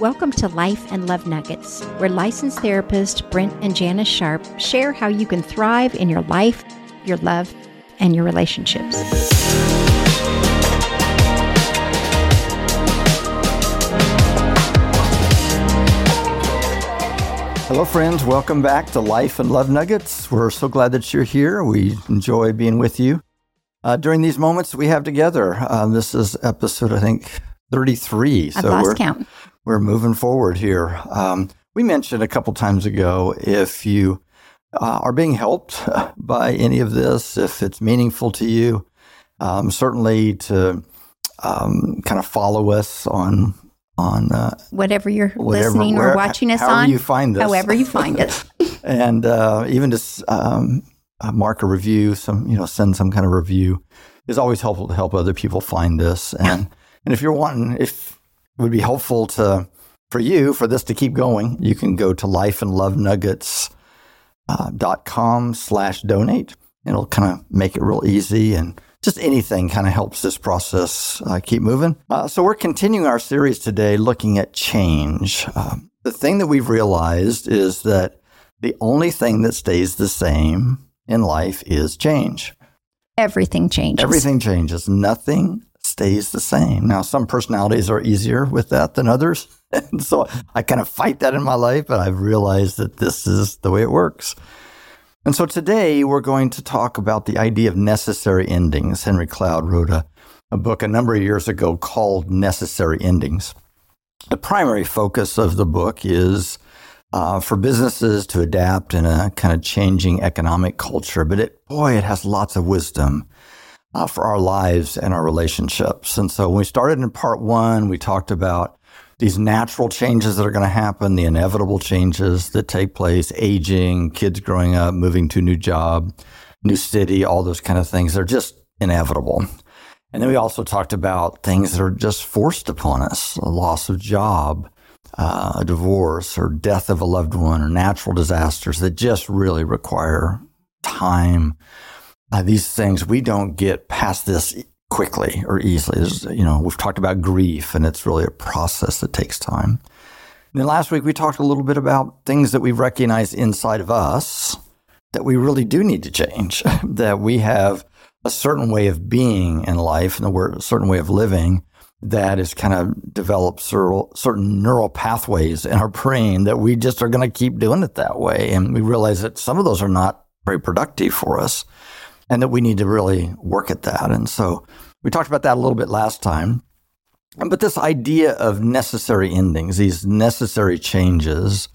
Welcome to Life and Love Nuggets, where licensed therapist Brent and Janis Sharp share how you can thrive in your life, your love, and your relationships. Hello, friends. Welcome back to Life and Love Nuggets. We're so glad that you're here. We enjoy being with you uh, during these moments we have together. Uh, this is episode, I think, 33. I've so lost we're, count. We're moving forward here. Um, we mentioned a couple times ago if you uh, are being helped by any of this, if it's meaningful to you, um, certainly to um, kind of follow us on on uh, whatever you're whatever, listening where, or watching us on. you find this, however you find it, and uh, even just um, uh, mark a review, some you know, send some kind of review is always helpful to help other people find this. And and if you're wanting, if would be helpful to for you for this to keep going, you can go to lifeandlovenuggets.com uh, dot com slash donate. It'll kind of make it real easy and just anything kind of helps this process uh, keep moving. Uh, so we're continuing our series today looking at change. Um, the thing that we've realized is that the only thing that stays the same in life is change. Everything changes. Everything changes. Nothing stays the same. Now, some personalities are easier with that than others. and so I kind of fight that in my life, but I've realized that this is the way it works. And so today we're going to talk about the idea of necessary endings. Henry Cloud wrote a, a book a number of years ago called Necessary Endings. The primary focus of the book is uh, for businesses to adapt in a kind of changing economic culture. But it, boy, it has lots of wisdom uh, for our lives and our relationships. And so when we started in part one, we talked about these natural changes that are going to happen, the inevitable changes that take place, aging, kids growing up, moving to a new job, new city, all those kind of things. They're just inevitable. And then we also talked about things that are just forced upon us, a loss of job, uh, a divorce or death of a loved one or natural disasters that just really require time. Uh, these things we don't get past this quickly or easily. There's, you know, we've talked about grief, and it's really a process that takes time. And then last week we talked a little bit about things that we recognize inside of us that we really do need to change. that we have a certain way of being in life and a certain way of living that has kind of developed certain neural pathways in our brain that we just are going to keep doing it that way. And we realize that some of those are not very productive for us and that we need to really work at that. And so we talked about that a little bit last time. But this idea of necessary endings, these necessary changes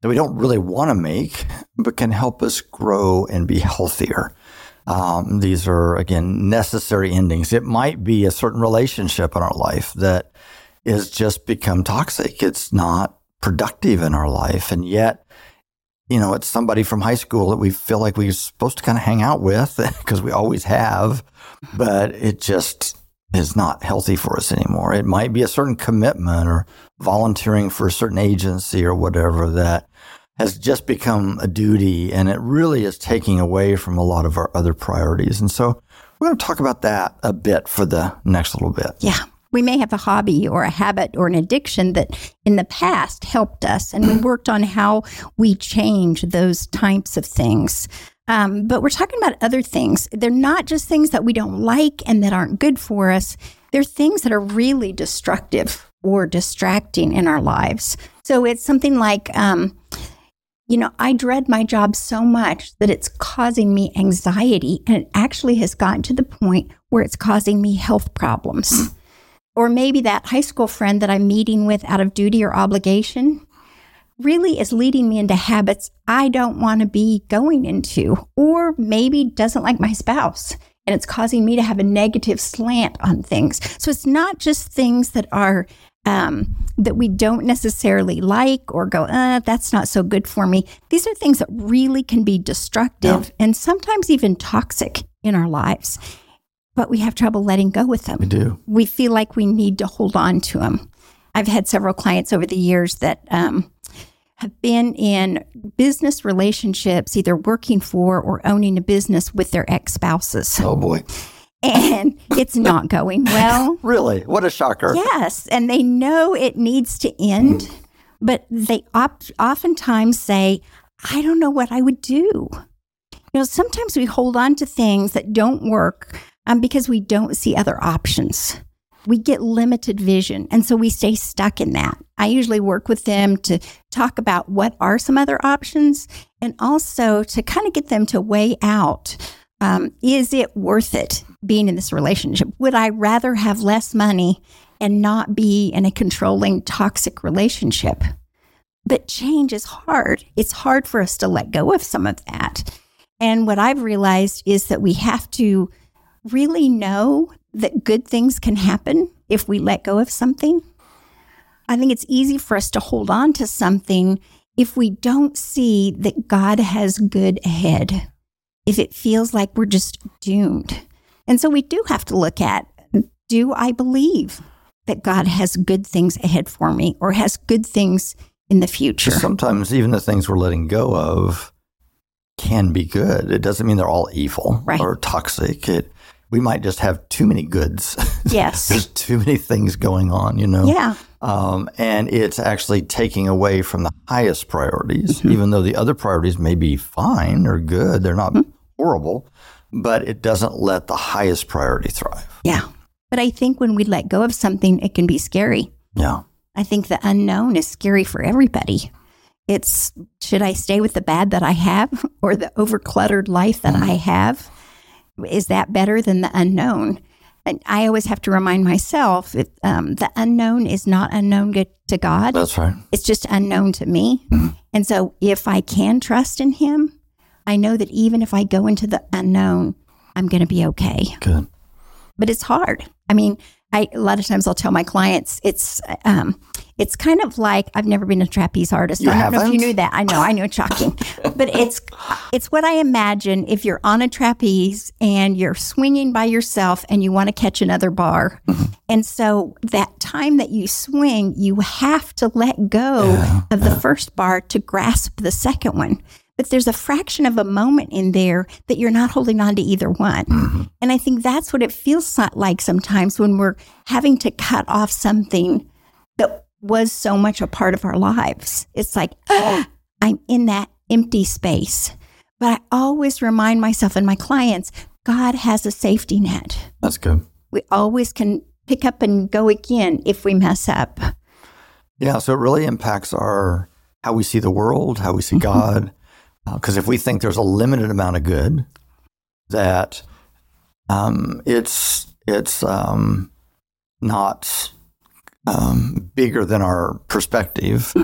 that we don't really want to make, but can help us grow and be healthier. Um, these are, again, necessary endings. It might be a certain relationship in our life that is just become toxic. It's not productive in our life. And yet, you know, it's somebody from high school that we feel like we're supposed to kind of hang out with because we always have, but it just is not healthy for us anymore. It might be a certain commitment or volunteering for a certain agency or whatever that has just become a duty and it really is taking away from a lot of our other priorities. And so we're going to talk about that a bit for the next little bit. Yeah. We may have a hobby or a habit or an addiction that in the past helped us, and we worked on how we change those types of things. Um, but we're talking about other things. They're not just things that we don't like and that aren't good for us. They're things that are really destructive or distracting in our lives. So it's something like um, you know, I dread my job so much that it's causing me anxiety. And it actually has gotten to the point where it's causing me health problems. Or maybe that high school friend that I'm meeting with out of duty or obligation really is leading me into habits I don't want to be going into. Or maybe doesn't like my spouse and it's causing me to have a negative slant on things. So it's not just things that are um, that we don't necessarily like or go, uh, that's not so good for me. These are things that really can be destructive yeah. and sometimes even toxic in our lives. But we have trouble letting go with them. We do. We feel like we need to hold on to them. I've had several clients over the years that um, have been in business relationships, either working for or owning a business with their ex spouses. Oh, boy. and it's not going well. Really? What a shocker. Yes, and they know it needs to end, but they oftentimes say, I don't know what I would do. You know, sometimes we hold on to things that don't work um, because we don't see other options. We get limited vision, and so we stay stuck in that. I usually work with them to talk about what are some other options and also to kind of get them to weigh out um, is it worth it being in this relationship? Would I rather have less money and not be in a controlling, toxic relationship? But change is hard. It's hard for us to let go of some of that. And what I've realized is that we have to really know that good things can happen if we let go of something. I think it's easy for us to hold on to something if we don't see that God has good ahead, if it feels like we're just doomed. And so we do have to look at do I believe that God has good things ahead for me or has good things in the future? Sometimes even the things we're letting go of can be good. It doesn't mean they're all evil Right. or toxic. It, we might just have too many goods. Yes. There's too many things going on, you know? yeah. Um, and it's actually taking away from the highest priorities, mm-hmm. even though the other priorities may be fine or good. They're not mm-hmm. horrible, but it doesn't let the highest priority thrive. Yeah. But I think when we let go of something, it can be scary. Yeah. I think the unknown is scary for everybody. It's should I stay with the bad that I have or the overcluttered life that mm-hmm. I have? Is that better than the unknown? And I always have to remind myself that um, the unknown is not unknown to- God. That's right. It's just unknown to me. And so if I can trust in Him, I know that even if I go into the unknown, I'm going to be okay Good. but it's hard. I mean, I a lot of times I'll tell my clients it's um, it's kind of like I've never been a trapeze artist. You I don't know if you haven't? knew that. I know, I know it's shocking, but it's it's what I imagine if you're on a trapeze and you're swinging by yourself and you want to catch another bar, and so that time that you swing, you have to let go of the first bar to grasp the second one. But there's a fraction of a moment in there that you're not holding on to either one. Mm-hmm. And I think that's what it feels like sometimes when we're having to cut off something that was so much a part of our lives. It's like, "Ah, I'm in that empty space. But I always remind myself and my clients God has a safety net. That's good. We always can pick up and go again if we mess up. Yeah. So it really impacts our how we see the world, how we see God. Because if we think there's a limited amount of good, that um, it's it's um, not um, bigger than our perspective,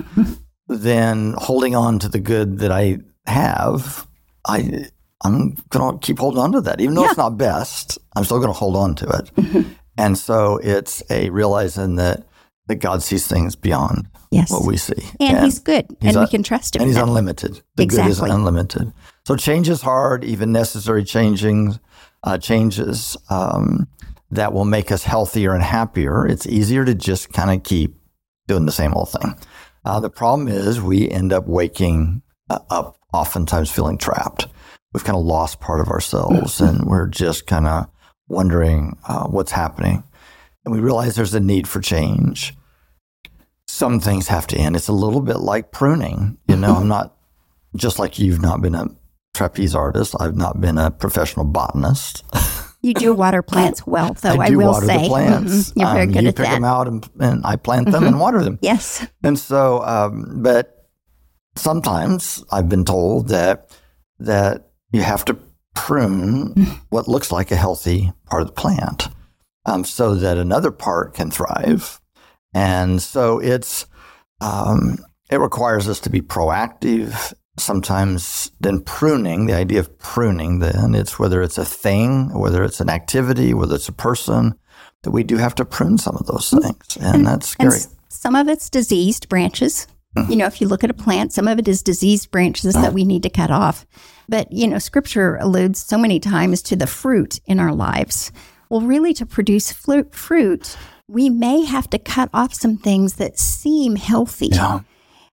then holding on to the good that I have, I I'm gonna keep holding on to that, even though it's not best. I'm still gonna hold on to it, and so it's a realizing that that God sees things beyond Yes. what we see, and he's good he's and a- we can trust him. and he's unlimited. The good is unlimited. So change is hard, even necessary changing uh, changes um, that will make us healthier and happier. It's easier to just kind of keep doing the same old thing. Uh, the problem is we end up waking uh, up, oftentimes feeling trapped. We've kind of lost part of ourselves, and we're just kind of wondering uh, what's happening. And we realize there's a need for change some things have to end. It's a little bit like pruning. You know, I'm not just like you've not been a trapeze artist. I've not been a professional botanist. You do water plants well, though. I, do will water say the plants. Mhm. you're very Um, good you at pick that. Mm-hmm. them out and, and I plant them and water them. Yes, And so, um, but sometimes I've been told that that you have to prune what looks like a healthy part of the plant, um, so that another part can thrive. And so it's um, it requires us to be proactive. Sometimes then pruning, the idea of pruning, then it's whether it's a thing, whether it's an activity, whether it's a person, that we do have to prune some of those things, and, mm-hmm. that's and scary. s- some of it's diseased branches. Mm. You know, if you look at a plant, some of it is diseased branches that we need to cut off. But, you know, scripture alludes so many times to the fruit in our lives. Well, really, to produce flu- fruit, we may have to cut off some things that seem healthy. Yeah.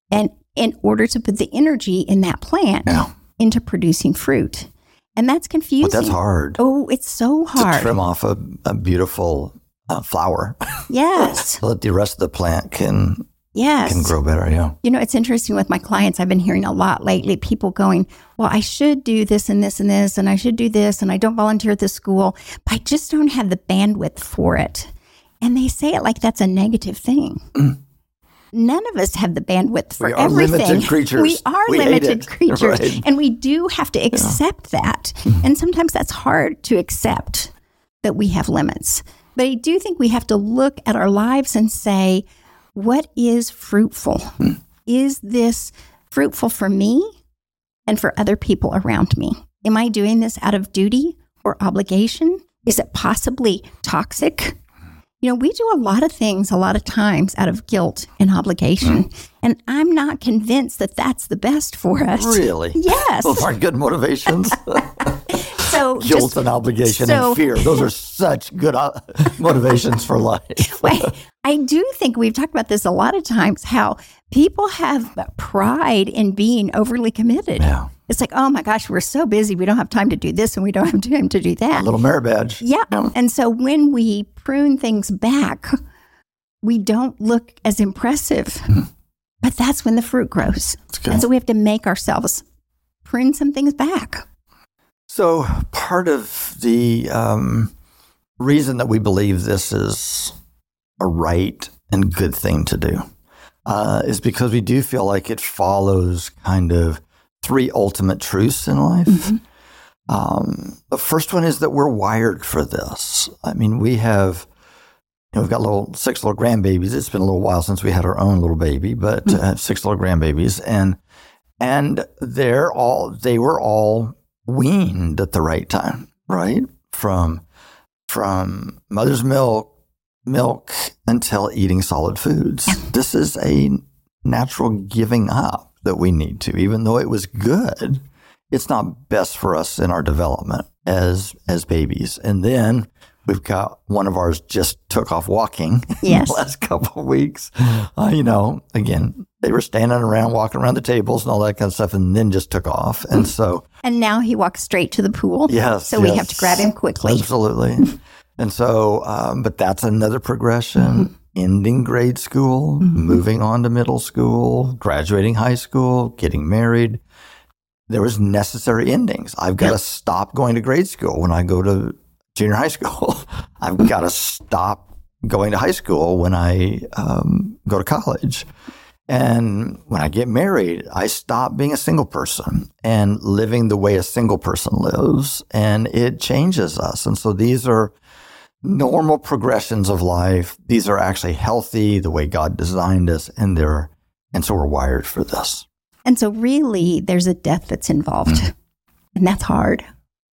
And in order to put the energy in that plant Yeah. into producing fruit. And that's confusing. But that's hard. Oh, it's so hard. To trim off a, a beautiful uh, flower. Yes. so that the rest of the plant can yes. can grow better. Yeah. You know, it's interesting with my clients. I've been hearing a lot lately people going, Well, I should do this and this and this, and I should do this, and I don't volunteer at this school, but I just don't have the bandwidth for it. And they say it like that's a negative thing. None of us have the bandwidth for We are everything. limited creatures. We are We limited creatures. Right. And we do have to accept that. Mm-hmm. And sometimes that's hard to accept that we have limits. But I do think we have to look at our lives and say, what is fruitful? Hmm. Is this fruitful for me and for other people around me? Am I doing this out of duty or obligation? Is it possibly toxic? You know, we do a lot of things a lot of times out of guilt and obligation. And I'm not convinced that that's the best for us. Really? Yes. Those aren't good motivations. So Guilt just, and obligation so- and fear. Those are such good uh, motivations for life. I, I do think we've talked about this a lot of times how people have pride in being overly committed. Yeah. It's like, oh my gosh, we're so busy. We don't have time to do this and we don't have time to do that. A Little merit badge. Yeah. And so when we prune things back, we don't look as impressive. But that's when the fruit grows. Good. And so we have to make ourselves prune some things back. So, part of the um, reason that we believe this is a right and good thing to do uh, is because we do feel like it follows kind of three ultimate truths in life. Um, the first one is that we're wired for this. I mean, we have. You know, we've got little six little grandbabies. It's been a little while since we had our own little baby, but uh, six little grandbabies, and and they're all they were all weaned at the right time, right? From from mother's milk, milk until eating solid foods. This is a natural giving up that we need to, even though it was good. It's not best for us in our development as as babies. And then we've got one of ours just took off walking in Yes. the last couple of weeks. Uh, you know, again, they were standing around, walking around the tables and all that kind of stuff, and then just took off. And so And now he walks straight to the pool. Yes. So we have to grab him quickly. Absolutely. and so, um, but that's another progression. Mm-hmm. Ending grade school, moving on to middle school, graduating high school, getting married. There was necessary endings. I've got to stop going to grade school when I go to junior high school. I've got to stop going to high school when I um, go to college. And when I get married, I stop being a single person and living the way a single person lives, and it changes us. And so these are normal progressions of life. These are actually healthy, the way God designed us, and they're and so we're wired for this. And so, really, there's a death that's involved. Mm. And that's hard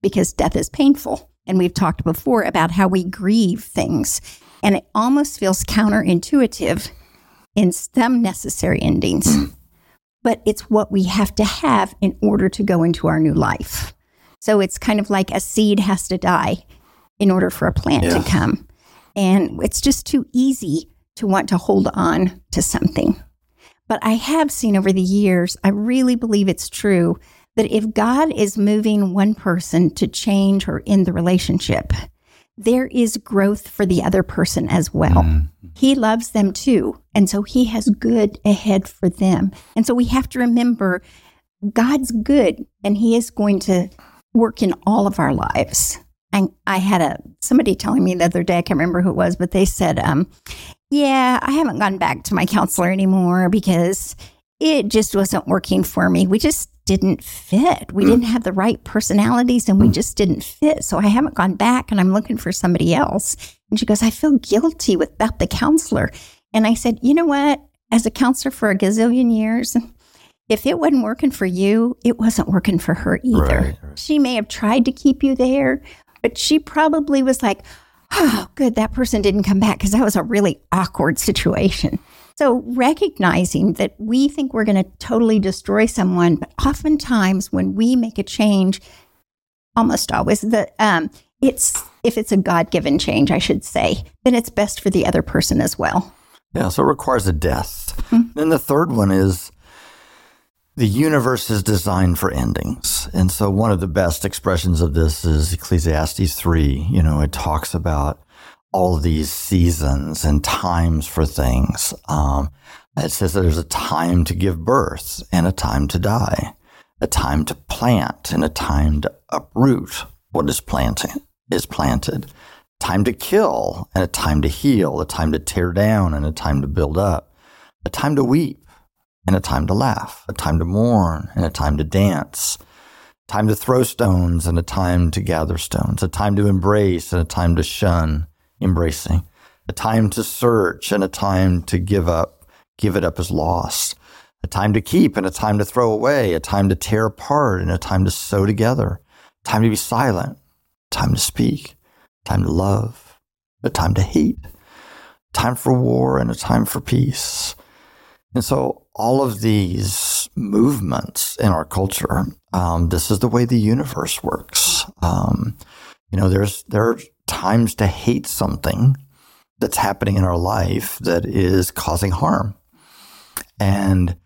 because death is painful. And we've talked before about how we grieve things. And it almost feels counterintuitive in some necessary endings. Mm. But it's what we have to have in order to go into our new life. So it's kind of like a seed has to die in order for a plant Yeah. to come. And it's just too easy to want to hold on to something. But I have seen over the years, I really believe it's true that if God is moving one person to change or end the relationship, there is growth for the other person as well. Mm-hmm. He loves them too. And so he has good ahead for them. And so we have to remember God's good and he is going to work in all of our lives. And I had a somebody telling me the other day, I can't remember who it was, but they said, um, yeah, I haven't gone back to my counselor anymore because it just wasn't working for me. We just didn't fit. We didn't have the right personalities and we just didn't fit. So I haven't gone back and I'm looking for somebody else. And she goes, I feel guilty without the counselor. And I said, you know what? As a counselor for a gazillion years, if it wasn't working for you, it wasn't working for her either. Right, right. She may have tried to keep you there, but she probably was like, oh, good, that person didn't come back because that was a really awkward situation. So, recognizing that we think we're going to totally destroy someone, but oftentimes when we make a change, almost always, the um, it's if it's a God given change, I should say, then it's best for the other person as well. Yeah, so it requires a death. Then the third one is the universe is designed for endings. And so one of the best expressions of this is Ecclesiastes 3. You know, it talks about all these seasons and times for things. Um, it says that there's a time to give birth and a time to die, a time to plant and a time to uproot what is planting is planted, time to kill and a time to heal, a time to tear down and a time to build up, a time to weep and a time to laugh, a time to mourn and a time to dance, time to throw stones and a time to gather stones, a time to embrace and a time to shun embracing, a time to search and a time to give up give it up as lost, a time to keep and a time to throw away, a time to tear apart and a time to sew together, time to be silent, time to speak, time to love, a time to hate, time for war and a time for peace. And so, all of these movements in our culture, um, this is the way the universe works. Um, you know, there's there are times to hate something that's happening in our life that is causing harm. And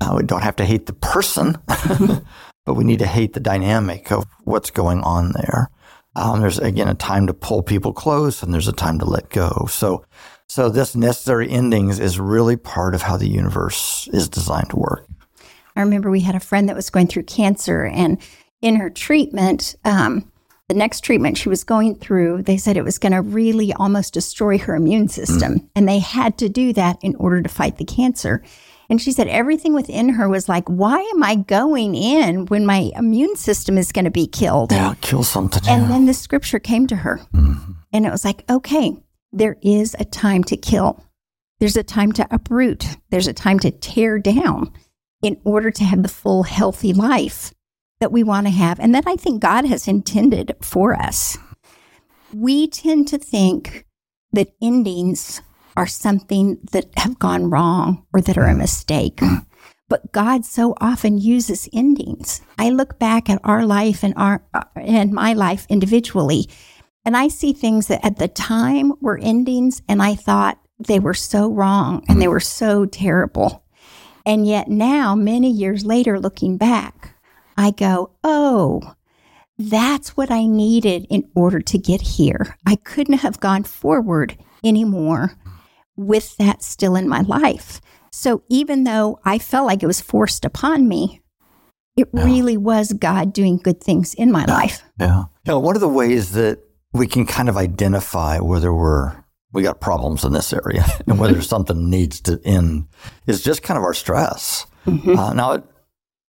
uh, we don't have to hate the person, but we need to hate the dynamic of what's going on there. Um, there's again a time to pull people close, and there's a time to let go. So, so this necessary endings is really part of how the universe is designed to work. I remember we had a friend that was going through cancer, and in her treatment, um, the next treatment she was going through, they said it was going to really almost destroy her immune system. Mm. And they had to do that in order to fight the cancer. And she said everything within her was like, why am I going in when my immune system is going to be killed? Yeah, kill something. And yeah. then the scripture came to her. Mm-hmm. And it was like, okay, there is a time to kill. There's a time to uproot. There's a time to tear down in order to have the full healthy life that we want to have and that I think God has intended for us. We tend to think that endings are something that have gone wrong or that are a mistake. But God so often uses endings. I look back at our life and our and my life individually, and I see things that at the time were endings, and I thought they were so wrong and they were so terrible. And yet now, many years later, looking back, I go, oh, that's what I needed in order to get here. I couldn't have gone forward anymore with that still in my life. So even though I felt like it was forced upon me, it yeah. really was God doing good things in my yeah. life. Yeah. You know, one of the ways that we can kind of identify whether we're we got problems in this area and whether something needs to end is just kind of our stress. Mm-hmm. Uh, now, it,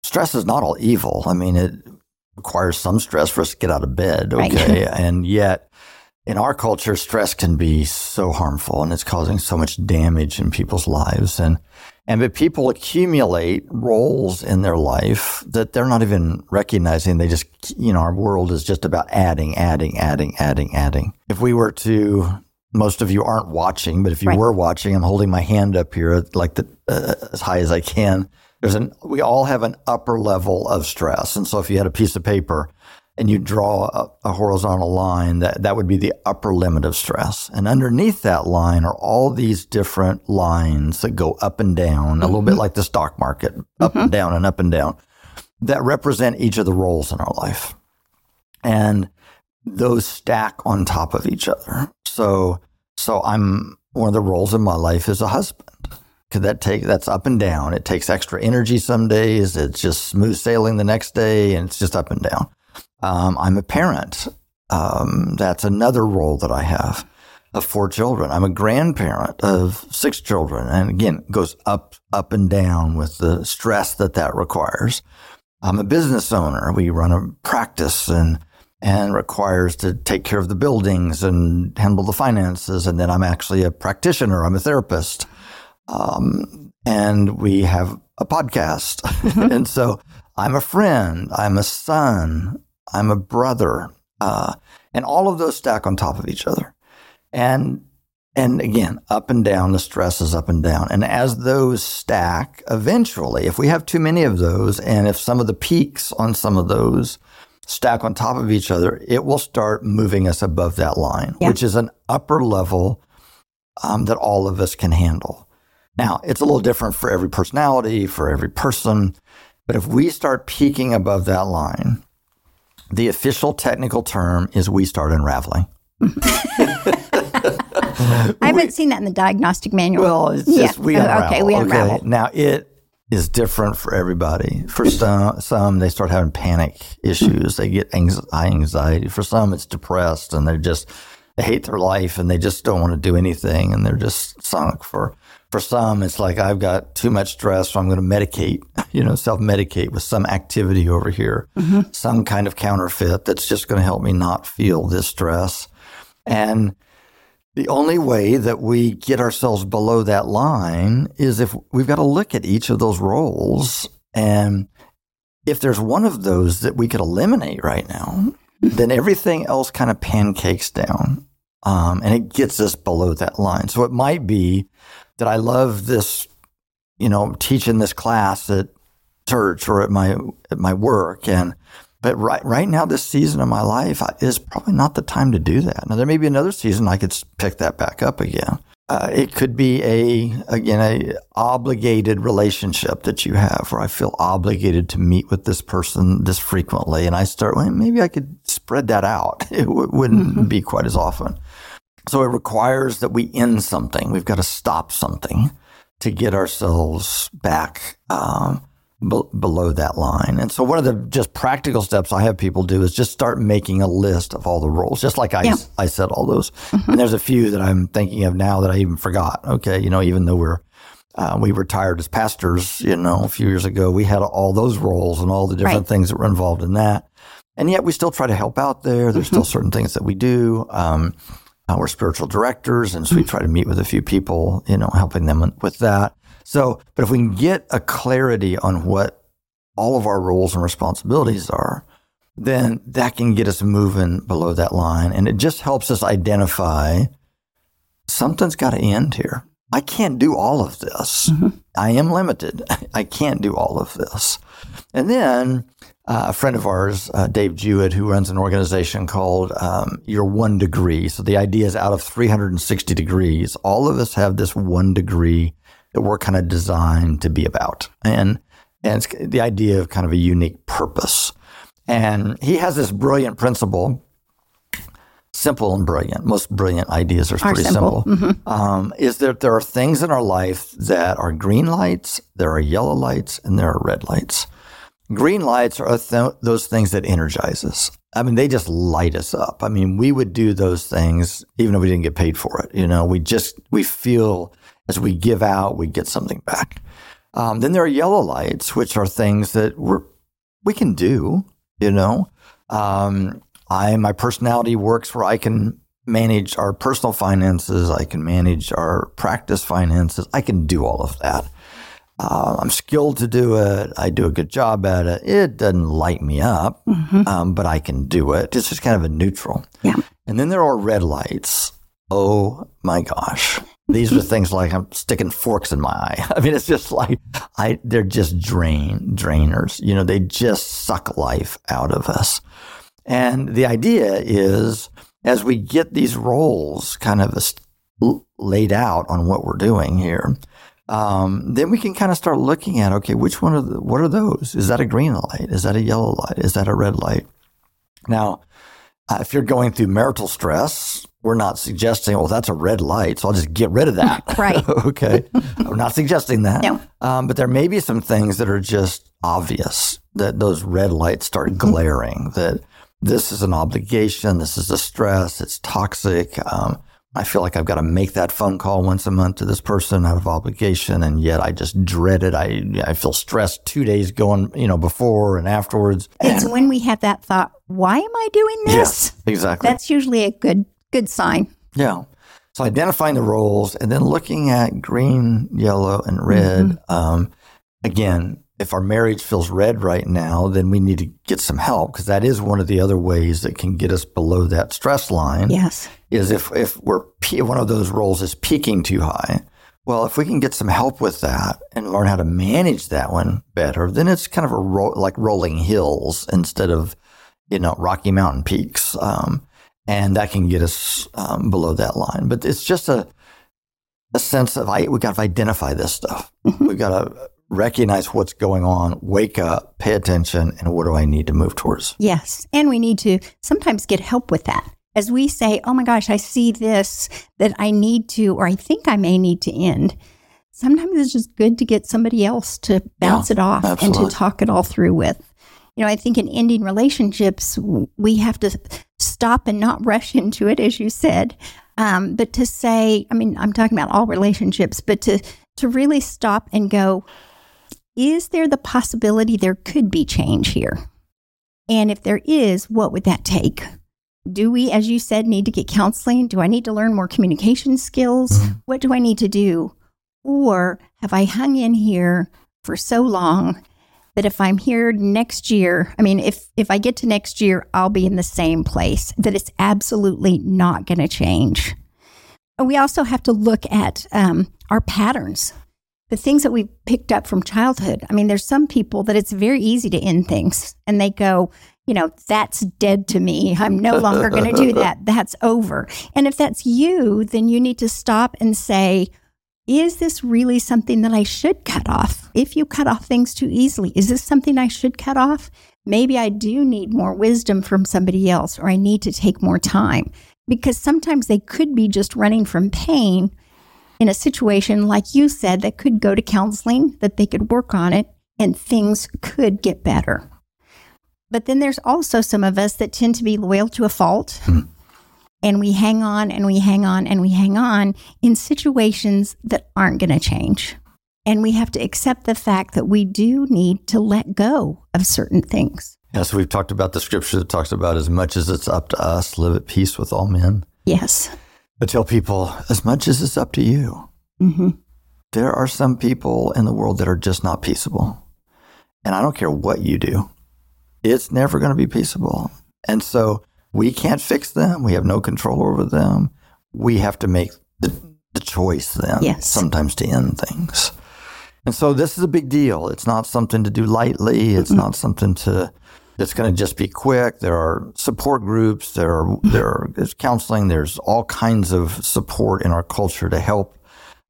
stress is not all evil. I mean, it requires some stress for us to get out of bed. Okay. Right. and yet, in our culture, stress can be so harmful and it's causing so much damage in people's lives. And, and but people accumulate roles in their life that they're not even recognizing. They just, you know, our world is just about adding, adding, adding, adding, adding. If we were to, most of you aren't watching, but if you right. were watching, I'm holding my hand up here like the, uh, as high as I can there's an we all have an upper level of stress, and so if you had a piece of paper and you draw a, a, horizontal line, that that would be the upper limit of stress, and underneath that line are all these different lines that go up and down, mm-hmm. a little bit mm-hmm. like the stock market, up mm-hmm. and down and up and down, that represent each of the roles in our life, and those stack on top of each other. So so I'm one of the roles in my life is a husband could that take that's up and down. It takes extra energy some days. It's just smooth sailing the next day, and it's just up and down. Um, I'm a parent. Um, that's another role that I have of four children. I'm a grandparent of six children, and again, it goes up, up and down with the stress that that requires. I'm a business owner. We run a practice and and requires to take care of the buildings and handle the finances. And then I'm actually a practitioner. I'm a therapist. Um, and we have a podcast. Mm-hmm. and so I'm a friend, I'm a son, I'm a brother. Uh, and all of those stack on top of each other. And and again, up and down, the stress is up and down. And as those stack, eventually, if we have too many of those, and if some of the peaks on some of those stack on top of each other, it will start moving us above that line, yeah. which is an upper level um, that all of us can handle. Now, it's a little different for every personality, for every person. But if we start peaking above that line, the official technical term is we start unraveling. I haven't seen that in the diagnostic manual. Well, it's just Yeah. we Oh, unravel. okay, we unravel. Now it is different for everybody. For some, some they start having panic issues. They get high anxiety. For some, it's depressed and they're just they hate their life and they just don't want to do anything and they're just sunk. For for some, it's like I've got too much stress, so I'm going to medicate. You know, self medicate with some activity over here, mm-hmm. some kind of counterfeit that's just going to help me not feel this stress. And the only way that we get ourselves below that line is if we've got to look at each of those roles. And if there's one of those that we could eliminate right now, then everything else kind of pancakes down um, and it gets us below that line. So it might be that I love this, you know, teaching this class at church or at my at my work and but right right now this season of my life is probably not the time to do that. Now there may be another season I could pick that back up again. Uh, it could be a again a obligated relationship that you have where I feel obligated to meet with this person this frequently, and I start well, maybe I could spread that out. It w- wouldn't be quite as often. So it requires that we end something. We've got to stop something to get ourselves back um, be- below that line. And so one of the just practical steps I have people do is just start making a list of all the roles, just like I, Yeah. I said all those. And there's a few that I'm thinking of now that I even forgot. Okay, you know, even though we're uh, we retired as pastors, you know, a few years ago, we had all those roles and all the different Right. things that were involved in that. And yet we still try to help out there. There's still certain things that we do. Um, uh, we're spiritual directors, and so we try to meet with a few people, you know, helping them with that. So, but if we can get a clarity on what all of our roles and responsibilities are, then that can get us moving below that line. And it just helps us identify something's got to end here. I can't do all of this. I am limited. I can't do all of this. And then uh, a friend of ours, uh, Dave Jewitt, who runs an organization called um, Your One Degree. So the idea is out of 360 degrees, all of us have this one degree that we're kind of designed to be about. And, and it's the idea of kind of a unique purpose. And he has this brilliant principle simple and brilliant. Most brilliant ideas are Are pretty simple. simple. Um, is that there are things in our life that are green lights, there are yellow lights, and there are red lights. Green lights are th- those things that energize us. I mean, they just light us up. I mean, we would do those things even if we didn't get paid for it. You know, we just we feel as we give out, we get something back. Um, then there are yellow lights, which are things that we're we can do. You know, um, I my personality works where I can manage our personal finances. I can manage our practice finances. I can do all of that. Uh, I'm skilled to do it. I do a good job at it. It doesn't light me up, um, but I can do it. It's just kind of a neutral. Yeah. And then there are red lights. Oh my gosh. These are things like I'm sticking forks in my eye. I mean, it's just like I they're just drain drainers. You know, they just suck life out of us. And the idea is as we get these roles kind of laid out on what we're doing here, um, then we can kind of start looking at okay, which one of what are those? Is that a green light? Is that a yellow light? Is that a red light? Now, uh, if you're going through marital stress, we're not suggesting, well, that's a red light, so I'll just get rid of that. Right. okay. We're not suggesting that. No. Um, but there may be some things that are just obvious that those red lights start glaring, that this is an obligation, this is a stress, it's toxic. Um, I feel like I've got to make that phone call once a month to this person out of obligation, and yet I just dread it. I I feel stressed two days going, you know, before and afterwards. It's when we have that thought, why am I doing this? Yes, exactly. That's usually a good good sign. Yeah. So identifying the roles and then looking at green, yellow, and red. Um, again, if our marriage feels red right now, then we need to get some help because that is one of the other ways that can get us below that stress line. Yes. Is if if we're one of those roles is peaking too high. Well, if we can get some help with that and learn how to manage that one better, then it's kind of a ro- like rolling hills instead of you know Rocky Mountain peaks. Um, and that can get us um, below that line. But it's just a a sense of I we got to identify this stuff. We got to recognize what's going on, wake up, pay attention, and what do I need to move towards? Yes. And we need to sometimes get help with that. As we say, oh my gosh, I see this that I need to, or I think I may need to end. Sometimes it's just good to get somebody else to bounce Yeah, it off absolutely. and to talk it all through with. You know, I think in ending relationships, we have to stop and not rush into it, as you said, um, but to say, I mean, I'm talking about all relationships, but to to really stop and go, is there the possibility there could be change here? And if there is, what would that take? Do we, as you said, need to get counseling? Do I need to learn more communication skills? What do I need to do? Or have I hung in here for so long that if I'm here next year, I mean, if, if I get to next year, I'll be in the same place, that it's absolutely not going to change. We also have to look at um, our patterns the things that we picked up from childhood. I mean, there's some people that it's very easy to end things and they go, you know, that's dead to me. I'm no longer going to do that. That's over. And if that's you, then you need to stop and say, is this really something that I should cut off? If you cut off things too easily, is this something I should cut off? Maybe I do need more wisdom from somebody else, or I need to take more time because sometimes they could be just running from pain in a situation, like you said, that could go to counseling, that they could work on it, and things could get better. But then there's also some of us that tend to be loyal to a fault. Hmm. And we hang on and we hang on and we hang on in situations that aren't going to change. And we have to accept the fact that we do need to let go of certain things. Yeah, so we've talked about the scripture that talks about as much as it's up to us, live at peace with all men. Yes. But tell people, as much as it's up to you, hmm there are some people in the world that are just not peaceable. And I don't care what you do, it's never going to be peaceable. And so we can't fix them. We have no control over them. We have to make the, the choice then, Yes. sometimes to end things. And so this is a big deal. It's not something to do lightly. It's not something to that's going to just be quick. There are support groups. There are there are, there's counseling. There's all kinds of support in our culture to help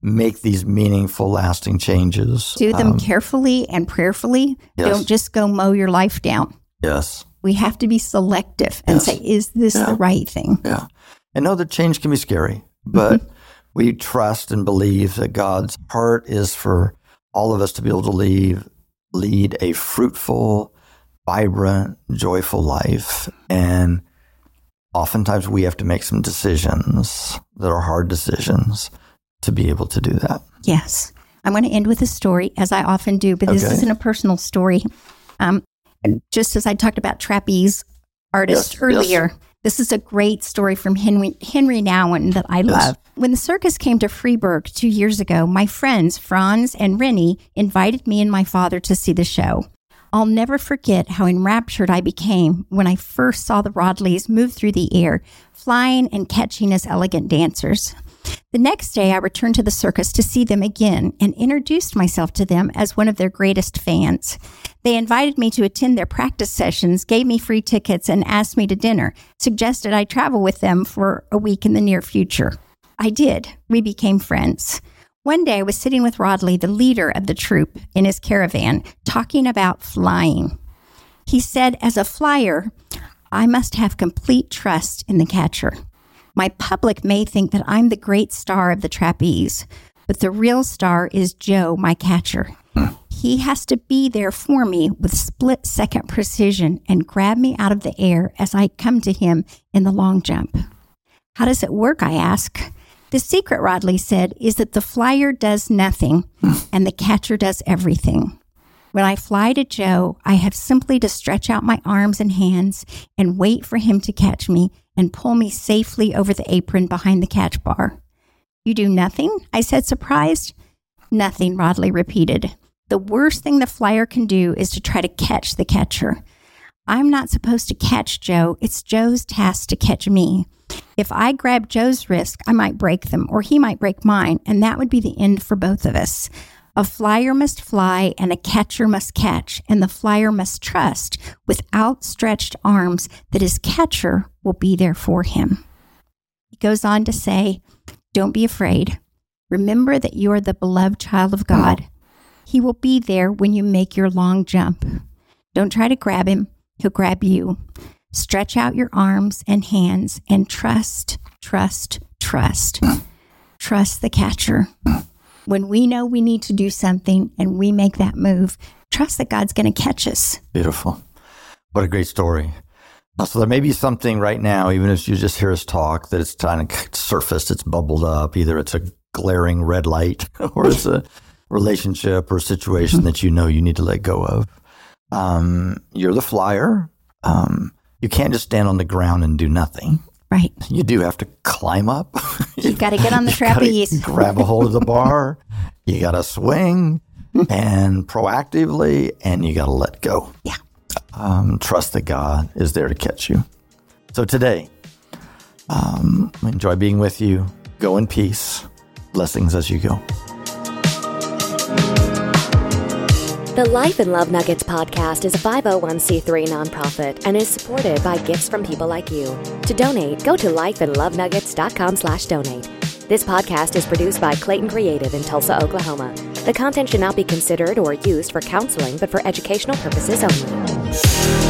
make these meaningful, lasting changes. Do them Um, carefully and prayerfully. yes. Don't just go mow your life down. yes. We have to be selective and Yes. say, is this Yeah. the right thing? Yeah. And know that change can be scary, but we trust and believe that God's heart is for all of us to be able to lead, lead a fruitful, vibrant, joyful life. And oftentimes we have to make some decisions that are hard decisions to be able to do that. Yes. I'm going to end with a story, as I often do, but this Okay. isn't a personal story. Um, just as I talked about trapeze artists Yes, earlier, this is a great story from Henry, Henry Nouwen that I love. When the circus came to Freiburg two years ago, my friends Franz and Rennie invited me and my father to see the show. I'll never forget how enraptured I became when I first saw the Rodleighs move through the air, flying and catching as elegant dancers. The next day, I returned to the circus to see them again and introduced myself to them as one of their greatest fans. They invited me to attend their practice sessions, gave me free tickets, and asked me to dinner, suggested I travel with them for a week in the near future. I did. We became friends. One day, I was sitting with Rodleigh, the leader of the troupe, in his caravan, talking about flying. He said, As a flyer, I must have complete trust in the catcher. My public may think that I'm the great star of the trapeze, but the real star is Joe, my catcher. He has to be there for me with split second precision and grab me out of the air as I come to him in the long jump. How does it work? I ask. The secret, Rodleigh said, is that the flyer does nothing and the catcher does everything. When I fly to Joe, I have simply to stretch out my arms and hands and wait for him to catch me and pull me safely over the apron behind the catch bar. You do nothing? I said, surprised. Nothing, Rodleigh repeated. The worst thing the flyer can do is to try to catch the catcher. I'm not supposed to catch Joe. It's Joe's task to catch me. If I grab Joe's wrist, I might break them, or he might break mine, and that would be the end for both of us. A flyer must fly, and a catcher must catch, and the flyer must trust with outstretched arms that his catcher will be there for him. He goes on to say, Don't be afraid. Remember that you are the beloved child of God. He will be there when you make your long jump. Don't try to grab him, he'll grab you. Stretch out your arms and hands and trust, trust, trust. Trust the catcher. When we know we need to do something and we make that move, trust that God's going to catch us. Beautiful. What a great story. So there may be something right now, even if you just hear us talk, that it's trying to surface, it's bubbled up. Either it's a glaring red light or it's a relationship or situation that you know you need to let go of. Um, you're the flyer. Um, you can't just stand on the ground and do nothing. Right. You do have to climb up. You've got to get on the trapeze. grab a hold of the bar. You got to swing and proactively, and you got to let go. Yeah. Um, trust that God is there to catch you. So today, um, enjoy being with you. Go in peace. Blessings as you go. The Life and Love Nuggets podcast is a 501c3 nonprofit and is supported by gifts from people like you. To donate, go to lifeandlovenuggets.com slash donate. This podcast is produced by Clayton Creative in Tulsa, Oklahoma. The content should not be considered or used for counseling, but for educational purposes only.